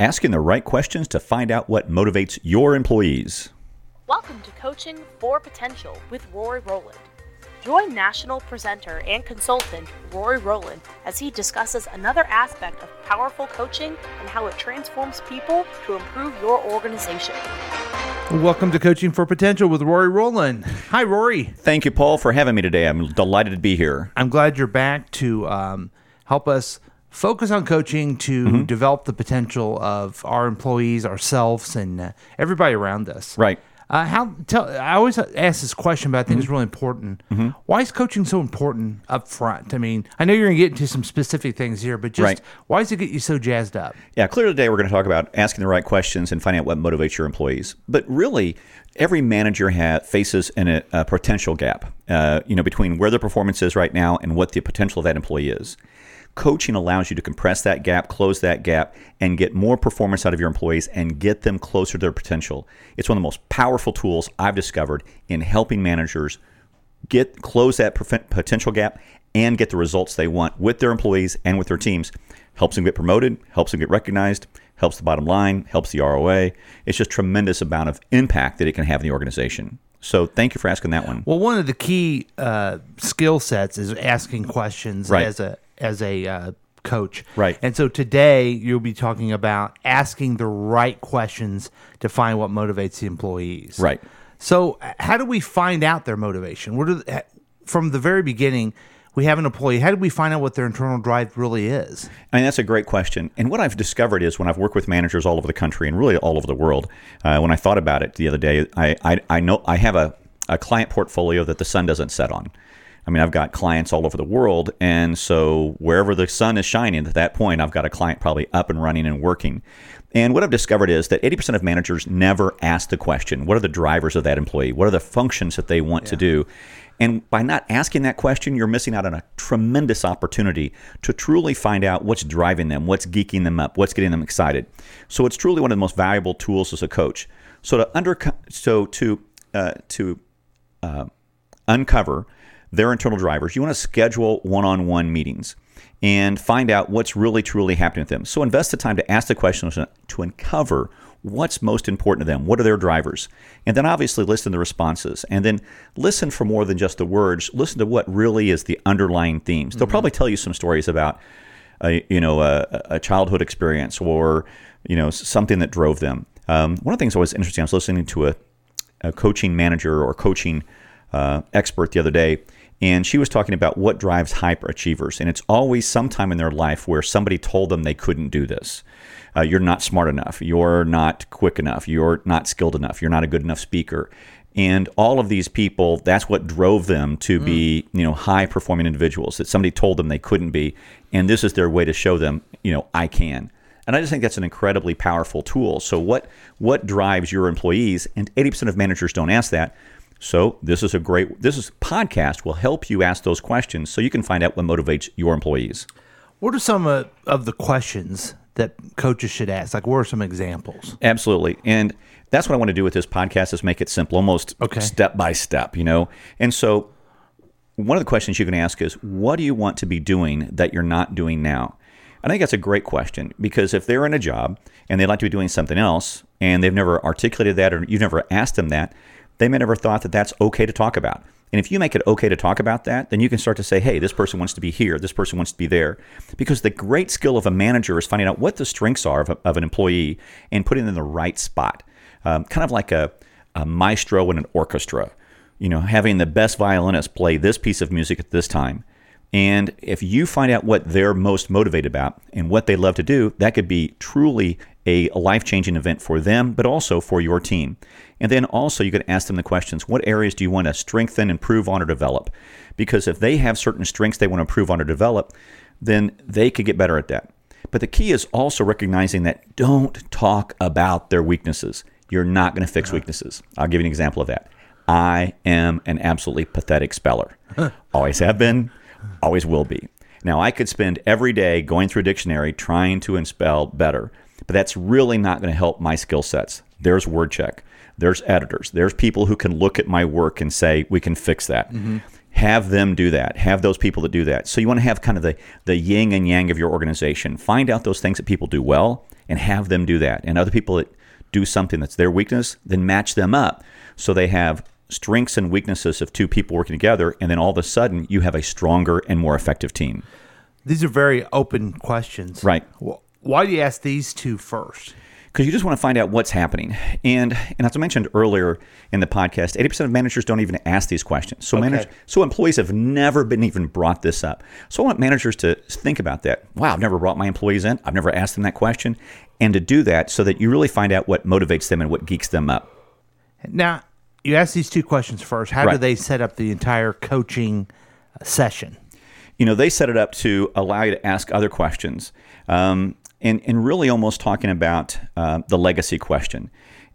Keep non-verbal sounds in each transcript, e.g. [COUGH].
asking the right questions to find out what motivates your employees. Welcome to Coaching for Potential with Rory Rowland. Join national presenter and consultant Rory Rowland as he discusses another aspect of powerful coaching and how it transforms people to improve your organization. Welcome to Coaching for Potential with Rory Rowland. Hi, Rory. Thank you, Paul, for having me today. I'm delighted to be here. I'm glad you're back to um, help us focus on coaching to develop the potential of our employees, ourselves, and uh, everybody around us. Right. Uh, how tell? I always ask this question, but I think it's really important. Why is coaching so important up front? I mean, I know you're going to get into some specific things here, but just Right. why does it get you so jazzed up? Yeah, clearly today we're going to talk about asking the right questions and finding out what motivates your employees. But really, every manager ha- faces an, a, a potential gap, uh, you know, between where their performance is right now and what the potential of that employee is. Coaching allows you to compress that gap, close that gap, and get more performance out of your employees and get them closer to their potential. It's one of the most powerful tools I've discovered in helping managers get close that potential gap and get the results they want with their employees and with their teams. Helps them get promoted, helps them get recognized, helps the bottom line, helps the ROA. It's just tremendous amount of impact that it can have in the organization. So thank you for asking that one. Well, one of the key uh, skill sets is asking questions Right. as a as a uh, coach. Right. And so today you'll be talking about asking the right questions to find what motivates the employees. Right. So how do we find out their motivation? What are from the very beginning? We have an employee. How do we find out what their internal drive really is? I mean, that's a great question. And what I've discovered is when I've worked with managers all over the country and really all over the world, uh, when I thought about it the other day, I, I, I know I have a, a client portfolio that the sun doesn't set on. I mean, I've got clients all over the world. And so wherever the sun is shining at that point, I've got a client probably up and running and working. And what I've discovered is that 80% of managers never ask the question what are the drivers of that employee? What are the functions that they want to do? And by not asking that question, you're missing out on a tremendous opportunity to truly find out what's driving them, what's geeking them up, what's getting them excited. So it's truly one of the most valuable tools as a coach. So to under so to uh, to uh, uncover their internal drivers, you want to schedule one-on-one meetings and find out what's really truly happening with them. So invest the time to ask the questions to uncover what's most important to them. What are their drivers? And then obviously listen to the responses. And then listen for more than just the words. Listen to what really is the underlying themes. They'll probably tell you some stories about a, you know a, a childhood experience or you know something that drove them. Um, one of the things that was interesting, I was listening to a, a coaching manager or coaching uh, expert the other day, and she was talking about what drives hyperachievers. And it's always sometime in their life where somebody told them they couldn't do this. Uh, you're not smart enough. You're not quick enough. You're not skilled enough. You're not a good enough speaker. And all of these people, that's what drove them to be, you know, high performing individuals. That somebody told them they couldn't be, and this is their way to show them, you know, I can. And I just think that's an incredibly powerful tool. So what what drives your employees? And 80% of managers don't ask that. So this is a great this is podcast will help you ask those questions so you can find out what motivates your employees. What are some uh, of the questions that coaches should ask? Like, what are some examples? Absolutely. And that's what I want to do with this podcast is make it simple, almost Okay. step by step, you know? And so one of the questions you can ask is, what do you want to be doing that you're not doing now? I think that's a great question because if they're in a job and they'd like to be doing something else and they've never articulated that or you've never asked them that, they may never thought that that's okay to talk about. And if you make it okay to talk about that, then you can start to say, hey, this person wants to be here, this person wants to be there. Because the great skill of a manager is finding out what the strengths are of, a, of an employee and putting them in the right spot. Um, kind of like a, a maestro in an orchestra, you know, having the best violinist play this piece of music at this time. And if you find out what they're most motivated about and what they love to do, that could be truly a life changing event for them, but also for your team. And then also, you could ask them the questions what areas do you want to strengthen, improve on, or develop? Because if they have certain strengths they want to improve on or develop, then they could get better at that. But the key is also recognizing that don't talk about their weaknesses. You're not going to fix weaknesses. I'll give you an example of that. I am an absolutely pathetic speller. [LAUGHS] Always have been, always will be. Now, I could spend every day going through a dictionary trying to spell better, but that's really not going to help my skill sets. There's word check, there's editors, there's people who can look at my work and say, we can fix that. Mm-hmm. have them do that. Have those people that do that. So you want to have kind of the the yin and yang of your organization. Find out those things that people do well and have them do that. And other people that do something that's their weakness, then match them up so they have strengths and weaknesses of two people working together and then all of a sudden you have a stronger and more effective team. These are very open questions. Right. Wh- Why do you ask these two first? Because you just want to find out what's happening. And and as I mentioned earlier in the podcast, eighty percent of managers don't even ask these questions. So managers, so employees have never been even brought this up. So I want managers to think about that. Wow, I've never brought my employees in. I've never asked them that question, and to do that so that you really find out what motivates them and what geeks them up. Now, you ask these two questions first. How do they set up the entire coaching session? you know, they set it up to allow you to ask other questions, um, and and really almost talking about uh, the legacy question,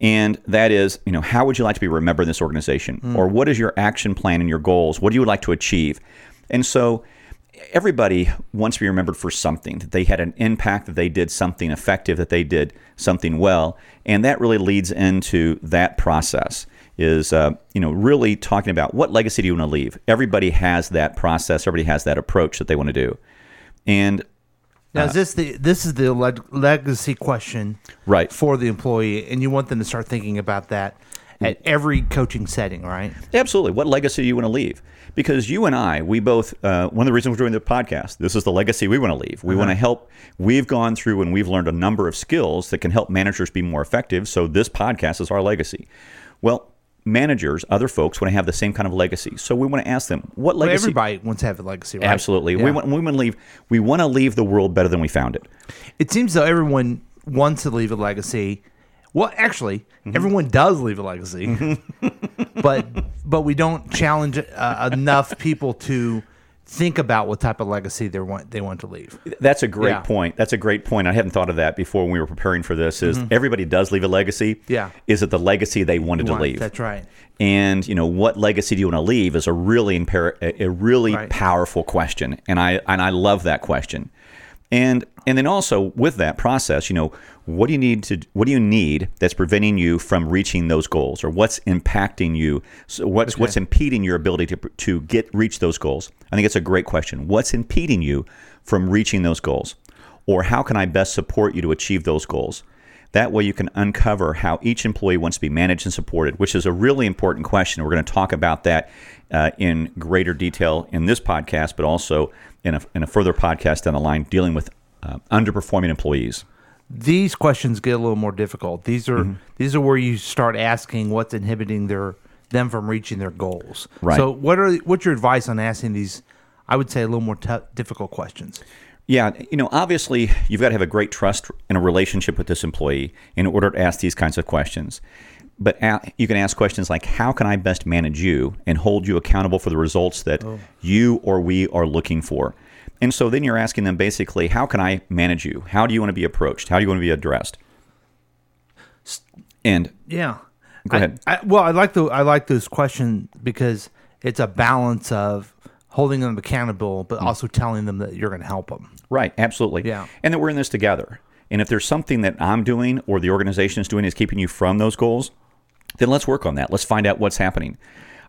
and that is, you know, how would you like to be remembered in this organization, or what is your action plan and your goals? What do you like to achieve? And so, everybody wants to be remembered for something that they had an impact, that they did something effective, that they did something well, and that really leads into that process is uh, you know really talking about what legacy do you want to leave. Everybody has that process. Everybody has that approach that they want to do, and Now, is this the this is the leg- legacy question Right. for the employee, and you want them to start thinking about that mm. at every coaching setting, right? Absolutely. What legacy do you want to leave? Because you and I, we both, uh, one of the reasons we're doing the podcast, this is the legacy we want to leave. We uh-huh. want to help. We've gone through and we've learned a number of skills that can help managers be more effective. So this podcast is our legacy. Well, managers, other folks want to have the same kind of legacy. So we want to ask them, what Well, legacy? everybody wants to have a legacy, right? Absolutely. We want, we want to leave. We want to leave the world better than we found it. It seems though everyone wants to leave a legacy. Well, actually, Mm-hmm. everyone does leave a legacy, [LAUGHS] but but we don't challenge uh, enough people to think about what type of legacy they want they want to leave. That's a great Yeah. point. That's a great point. I hadn't thought of that before when we were preparing for this. Is everybody does leave a legacy? Mm-hmm. Yeah. Is it the legacy they wanted to leave? That's right. And you know what legacy do you want to leave is a really impar- a, a really Right. powerful question, and I and I love that question. And and then also with that process, you know, what do you need to what do you need that's preventing you from reaching those goals, or what's impacting you? So what's what's impeding your ability to to get reach those goals? I think it's a great question. What's impeding you from reaching those goals, or how can I best support you to achieve those goals? That way, you can uncover how each employee wants to be managed and supported, which is a really important question. We're going to talk about that uh, in greater detail in this podcast, but also in a, in a further podcast down the line dealing with uh, underperforming employees. These questions get a little more difficult. These are Mm-hmm. these are where you start asking what's inhibiting their them from reaching their goals. Right. So, what are what's your advice on asking these? I would say a little more tou difficult questions. Yeah, you know, obviously, you've got to have a great trust in a relationship with this employee in order to ask these kinds of questions. But you can ask questions like, "How can I best manage you and hold you accountable for the results that you or we are looking for?" And so then you're asking them basically, "How can I manage you? How do you want to be approached? How do you want to be addressed?" And Yeah. Go ahead. I, well, I like the I like this question because it's a balance of holding them accountable, Mm. but also telling them that you're going to help them. Right, absolutely. Yeah. And that we're in this together. And if there's something that I'm doing or the organization is doing is keeping you from those goals, then let's work on that. Let's find out what's happening.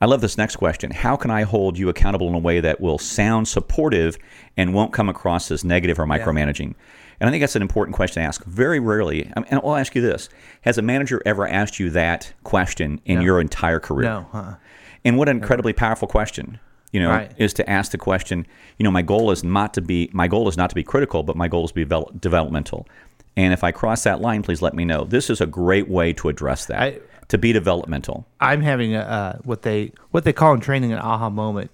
I love this next question. How can I hold you accountable in a way that will sound supportive and won't come across as negative or micromanaging? And I think that's an important question to ask. Very rarely, um, and I'll ask you this Has a manager ever asked you that question in your entire career? No, uh-uh. And what an incredibly powerful question, you know, Right. is to ask the question, you know, my goal is not to be my goal is not to be critical, but my goal is to be develop, developmental. And if I cross that line, please let me know. This is a great way to address that. I- to be developmental. I'm having a uh, what they what they call in training an aha moment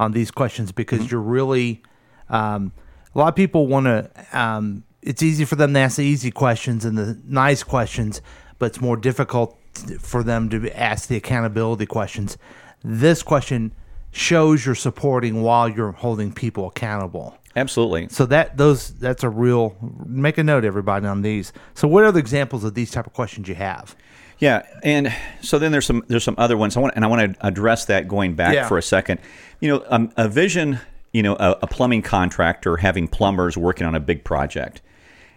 on these questions because Mm-hmm. you're really um, a lot of people want to. Um, it's easy for them to ask the easy questions and the nice questions, but it's more difficult for them to ask the accountability questions. This question shows you're supporting while you're holding people accountable. Absolutely. So that those that's a real make a note everybody on these. So what are the examples of these type of questions you have? Yeah, and so then there's some there's some other ones. I want and I want to address that going back Yeah. for a second. You know, um, a vision. You know, a, a plumbing contractor having plumbers working on a big project,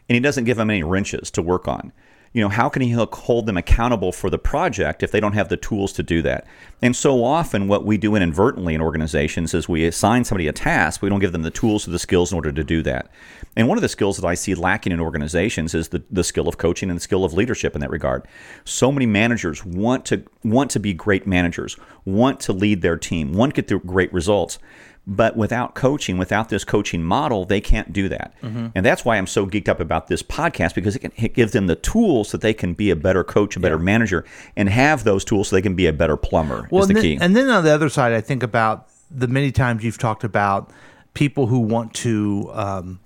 and he doesn't give them any wrenches to work on. You know, how can he hold them accountable for the project if they don't have the tools to do that? And so often, what we do inadvertently in organizations is we assign somebody a task, we don't give them the tools or the skills in order to do that. And one of the skills that I see lacking in organizations is the, the skill of coaching and the skill of leadership in that regard. So many managers want to want to be great managers, want to lead their team, want to get great results but without coaching, without this coaching model, they can't do that. Mm-hmm. And that's why I'm so geeked up about this podcast because it, can, it gives them the tools that they can be a better coach, a better yeah. manager, and have those tools so they can be a better plumber. Well, is the and key. Then, and then on the other side, I think about the many times you've talked about people who want to um,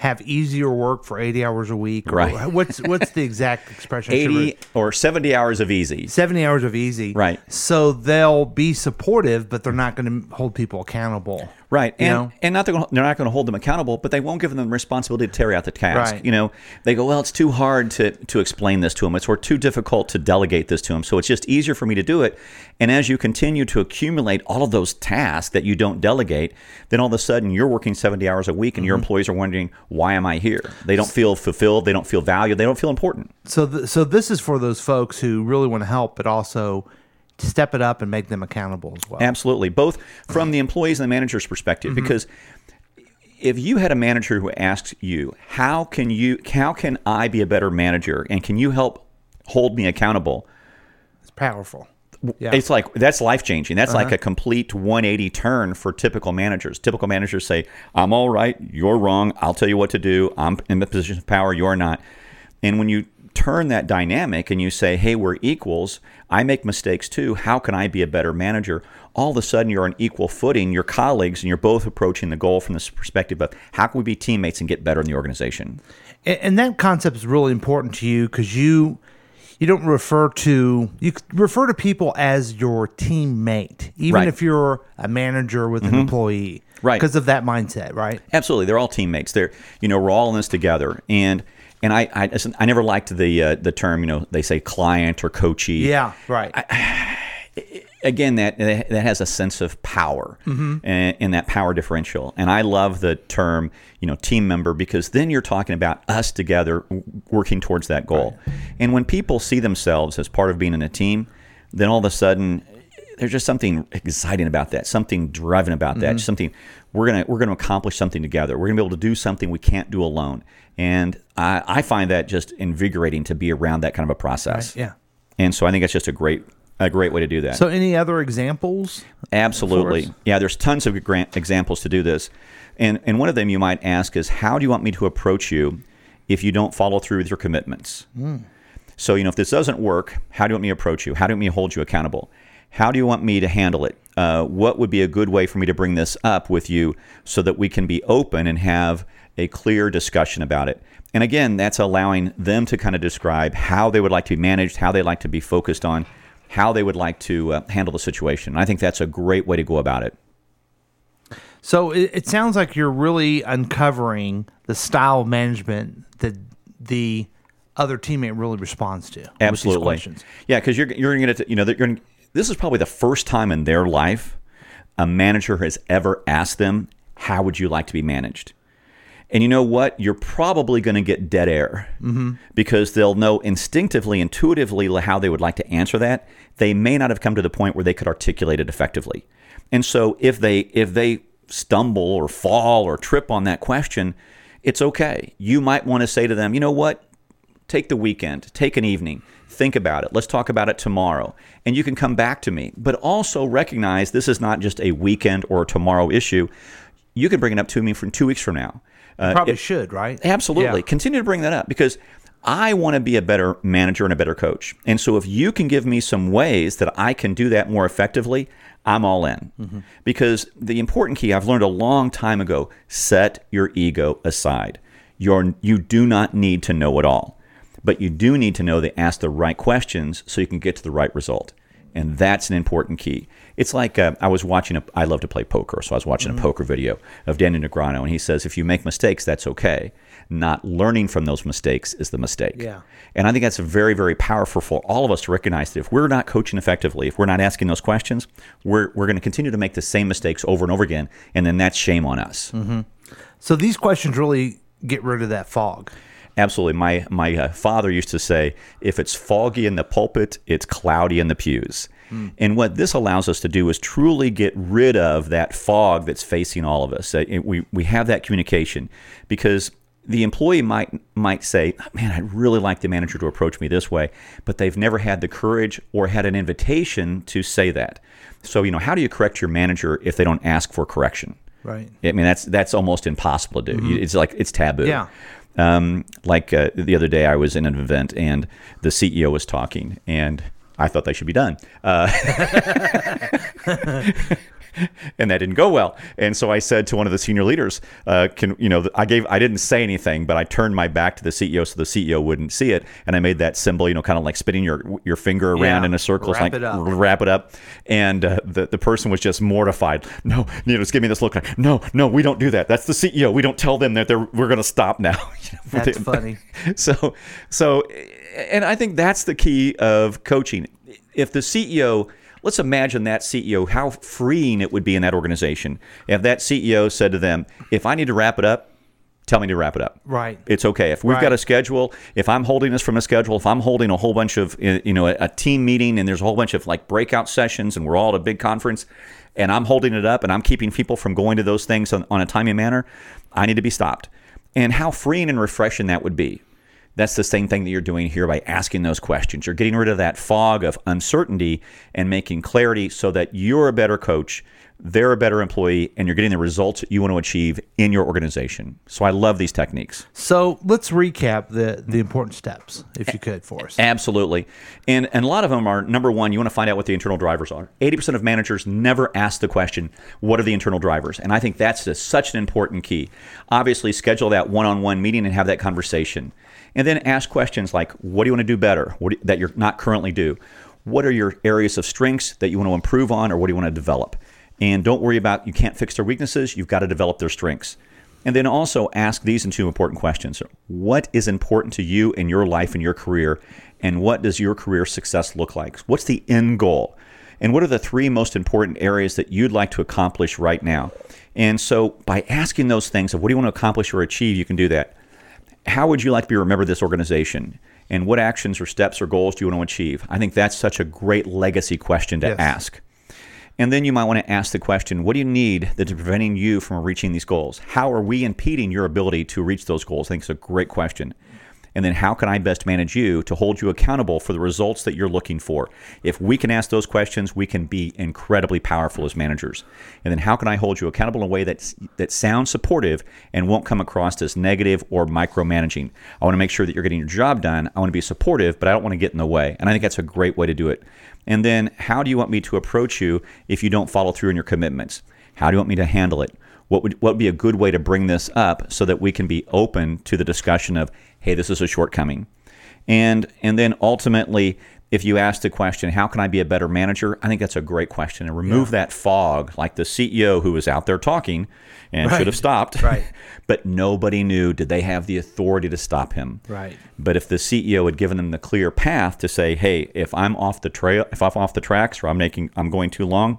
have easier work for 80 hours a week? Right. [LAUGHS] what's what's the exact expression 80 or 70 hours of easy. 70 hours of easy. Right. So they'll be supportive but they're not going to hold people accountable Right, and know? and not they're, gonna, they're not going to hold them accountable, but they won't give them the responsibility to carry out the task. Right. You know, they go, well, it's too hard to to explain this to them. It's or too difficult to delegate this to them. So it's just easier for me to do it. And as you continue to accumulate all of those tasks that you don't delegate, then all of a sudden you're working 70 hours a week, and mm-hmm. your employees are wondering, why am I here? They don't feel fulfilled. They don't feel valued. They don't feel important. So, th- so this is for those folks who really want to help, but also step it up and make them accountable as well. Absolutely, both from the employees and the manager's perspective, mm-hmm. because if you had a manager who asks you, "How can you? How can I be a better manager? And can you help hold me accountable?" It's powerful. Yeah. It's like that's life changing. That's uh-huh. like a complete 180 turn for typical managers. Typical managers say, "I'm all right, you're wrong. I'll tell you what to do. I'm in the position of power, you're not." And when you turn that dynamic and you say, hey, we're equals, I make mistakes too. How can I be a better manager? All of a sudden, you're on equal footing, your colleagues, and you're both approaching the goal from this perspective of how can we be teammates and get better in the organization? And that concept is really important to you because you you don't refer to you refer to people as your teammate, even right. if you're a manager with mm-hmm. an employee, right? Because of that mindset, right? Absolutely, they're all teammates. They're you know we're all in this together, and and I, I, I never liked the uh, the term. You know, they say client or coachee. Yeah, right. I, [SIGHS] again, that that has a sense of power mm-hmm. and, and, that power differential. And I love the term, you know, team member because then you're talking about us together working towards that goal. Right. And when people see themselves as part of being in a team, then all of a sudden there's just something exciting about that, something driving about that, mm-hmm. something we're gonna we're gonna accomplish something together. We're gonna be able to do something we can't do alone, and I, I find that just invigorating to be around that kind of a process. Right, yeah, and so I think that's just a great a great way to do that. So, any other examples? Absolutely, yeah. There's tons of examples to do this, and and one of them you might ask is, how do you want me to approach you if you don't follow through with your commitments? Mm. So, you know, if this doesn't work, how do you want me to approach you? How do you want me to hold you accountable? How do you want me to handle it? Uh, what would be a good way for me to bring this up with you so that we can be open and have a clear discussion about it? And again, that's allowing them to kind of describe how they would like to be managed, how they like to be focused on, how they would like to uh, handle the situation. And I think that's a great way to go about it. So it, it sounds like you're really uncovering the style of management that the other teammate really responds to. Absolutely. Yeah, because you're you're going to you know you're gonna, this is probably the first time in their life a manager has ever asked them, How would you like to be managed? And you know what? You're probably going to get dead air mm-hmm. because they'll know instinctively, intuitively how they would like to answer that. They may not have come to the point where they could articulate it effectively. And so if they if they stumble or fall or trip on that question, it's okay. You might want to say to them, you know what? Take the weekend, take an evening, think about it. Let's talk about it tomorrow. And you can come back to me. But also recognize this is not just a weekend or a tomorrow issue. You can bring it up to me from two weeks from now. Uh, probably it, should, right? Absolutely. Yeah. Continue to bring that up because I want to be a better manager and a better coach. And so if you can give me some ways that I can do that more effectively, I'm all in. Mm-hmm. Because the important key I've learned a long time ago set your ego aside. You're, you do not need to know it all but you do need to know to ask the right questions so you can get to the right result. And that's an important key. It's like uh, I was watching, a, I love to play poker, so I was watching mm-hmm. a poker video of Danny Negreanu, and he says, if you make mistakes, that's okay. Not learning from those mistakes is the mistake. Yeah. And I think that's very, very powerful for all of us to recognize that if we're not coaching effectively, if we're not asking those questions, we're, we're going to continue to make the same mistakes over and over again, and then that's shame on us. Mm-hmm. So these questions really get rid of that fog. Absolutely. My my uh, father used to say, if it's foggy in the pulpit, it's cloudy in the pews. And what this allows us to do is truly get rid of that fog that's facing all of us. Uh, we we have that communication because the employee might might say, "Man, I'd really like the manager to approach me this way," but they've never had the courage or had an invitation to say that. So, you know, how do you correct your manager if they don't ask for correction? Right. I mean, that's that's almost impossible to do. It's like it's taboo. Yeah. Um, like uh, the other day, I was in an event and the CEO was talking, and I thought they should be done. Uh, [LAUGHS] [LAUGHS] [LAUGHS] and that didn't go well. And so I said to one of the senior leaders, uh, "Can you know?" I gave I didn't say anything, but I turned my back to the CEO so the CEO wouldn't see it, and I made that symbol, you know, kind of like spinning your your finger around Yeah. in a circle, Wrap like it up. wrap it up. And uh, the the person was just mortified. No, you know, just give me this look. Like, no, no, we don't do that. That's the CEO. We don't tell them that they're we're going to stop now. [LAUGHS] That's funny. [LAUGHS] so so and i think that's the key of coaching if the ceo let's imagine that ceo how freeing it would be in that organization if that ceo said to them if i need to wrap it up tell me to wrap it up. Right. it's okay. If we've got a schedule if i'm holding this from a schedule if i'm holding a whole bunch of uh, you know a, a team meeting and there's a whole bunch of like breakout sessions and we're all at a big conference and i'm holding it up and i'm keeping people from going to those things on, on a timely manner i need to be stopped. And how freeing and refreshing that would be that's the same thing that you're doing here by asking those questions. You're getting rid of that fog of uncertainty and making clarity so that you're a better coach, they're a better employee, and you're getting the results you want to achieve in your organization. So I love these techniques. So let's recap the the important steps, if you could, for us. Absolutely. And, and a lot of them are number one, you want to find out what the internal drivers are. 80% of managers never ask the question, what are the internal drivers? And I think that's just such an important key. Obviously, schedule that one on one meeting and have that conversation. And then ask questions like, what do you want to do better do, that you're not currently do? What are your areas of strengths that you want to improve on or what do you want to develop? And don't worry about you can't fix their weaknesses, you've got to develop their strengths. And then also ask these two important questions. What is important to you in your life and your career? And what does your career success look like? What's the end goal? And what are the three most important areas that you'd like to accomplish right now? And so by asking those things of what do you want to accomplish or achieve, you can do that. How would you like to be remembered this organization? And what actions or steps or goals do you want to achieve? I think that's such a great legacy question to Yes. ask. And then you might want to ask the question what do you need that's preventing you from reaching these goals? How are we impeding your ability to reach those goals? I think it's a great question. And then how can I best manage you to hold you accountable for the results that you're looking for? If we can ask those questions, we can be incredibly powerful as managers. And then how can I hold you accountable in a way that's, that sounds supportive and won't come across as negative or micromanaging? I want to make sure that you're getting your job done. I want to be supportive, but I don't want to get in the way. And I think that's a great way to do it. And then how do you want me to approach you if you don't follow through on your commitments? How do you want me to handle it? What would what would be a good way to bring this up so that we can be open to the discussion of, hey, this is a shortcoming, and and then ultimately, if you ask the question, how can I be a better manager? I think that's a great question, and remove that fog, like the CEO who was out there talking and Right. should have stopped, [LAUGHS] Right. [LAUGHS] but nobody knew. Did they have the authority to stop him? Right. But if the CEO had given them the clear path to say, "Hey, if I'm off the trail, if I'm off the tracks, or I'm making, I'm going too long,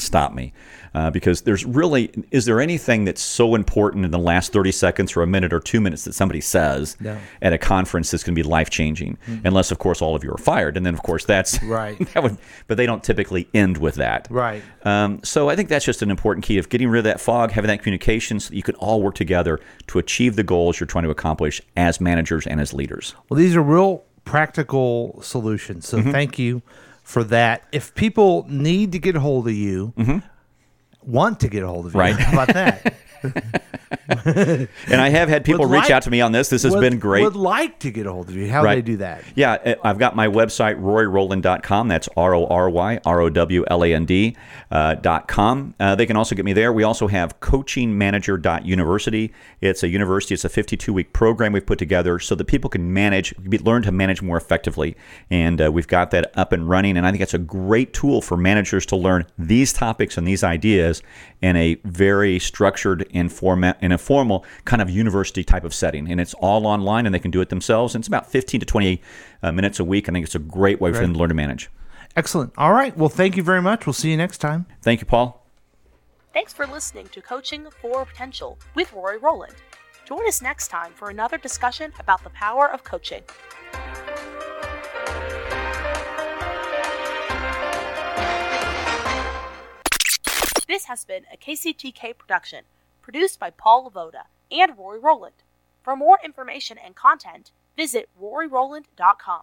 stop me," uh, because there's really, is there anything that's so important in the last 30 seconds or a minute or two minutes that somebody says No. at a conference that's going to be life changing? Unless, of course, all of you are fired, and then, of course, that's [LAUGHS] Right. that would, but they don't typically end with that. Right. Um, so I think that's just an important key of getting rid of that fog, having that communication, so that you can all work together to achieve the goals you're trying to accomplish as managers and as leaders. Well, these are real practical solutions. So Mm-hmm. thank you for that. If people need to get a hold of you, want to get a hold of you, Mm-hmm. Right. how about that? [LAUGHS] [LAUGHS] And I have had people Would reach like- out to me on this. This has would, been great. Would like to get a hold of you. How do Right. they do that? Yeah, uh, I've got my website, roryrowland.com. That's R O R Y R O W L A N D uh, dot com. Uh, they can also get me there. We also have coachingmanager.university. It's a university, it's a 52 week program we've put together so that people can manage, learn to manage more effectively. And uh, we've got that up and running. And I think it's a great tool for managers to learn these topics and these ideas in a very structured and format, in a formal kind of university type of setting. And it's all online and they can do it themselves. And it's about 15 to 20 uh, minutes a week. I think it's a great way for them to learn to manage. Excellent. All right. Well, thank you very much. We'll see you next time. Thank you, Paul. Thanks for listening to Coaching for Potential with Rory Rowland. Join us next time for another discussion about the power of coaching. This has been a KCTK production, produced by Paul Lavoda and Rory Rowland. For more information and content, visit roryrowland.com.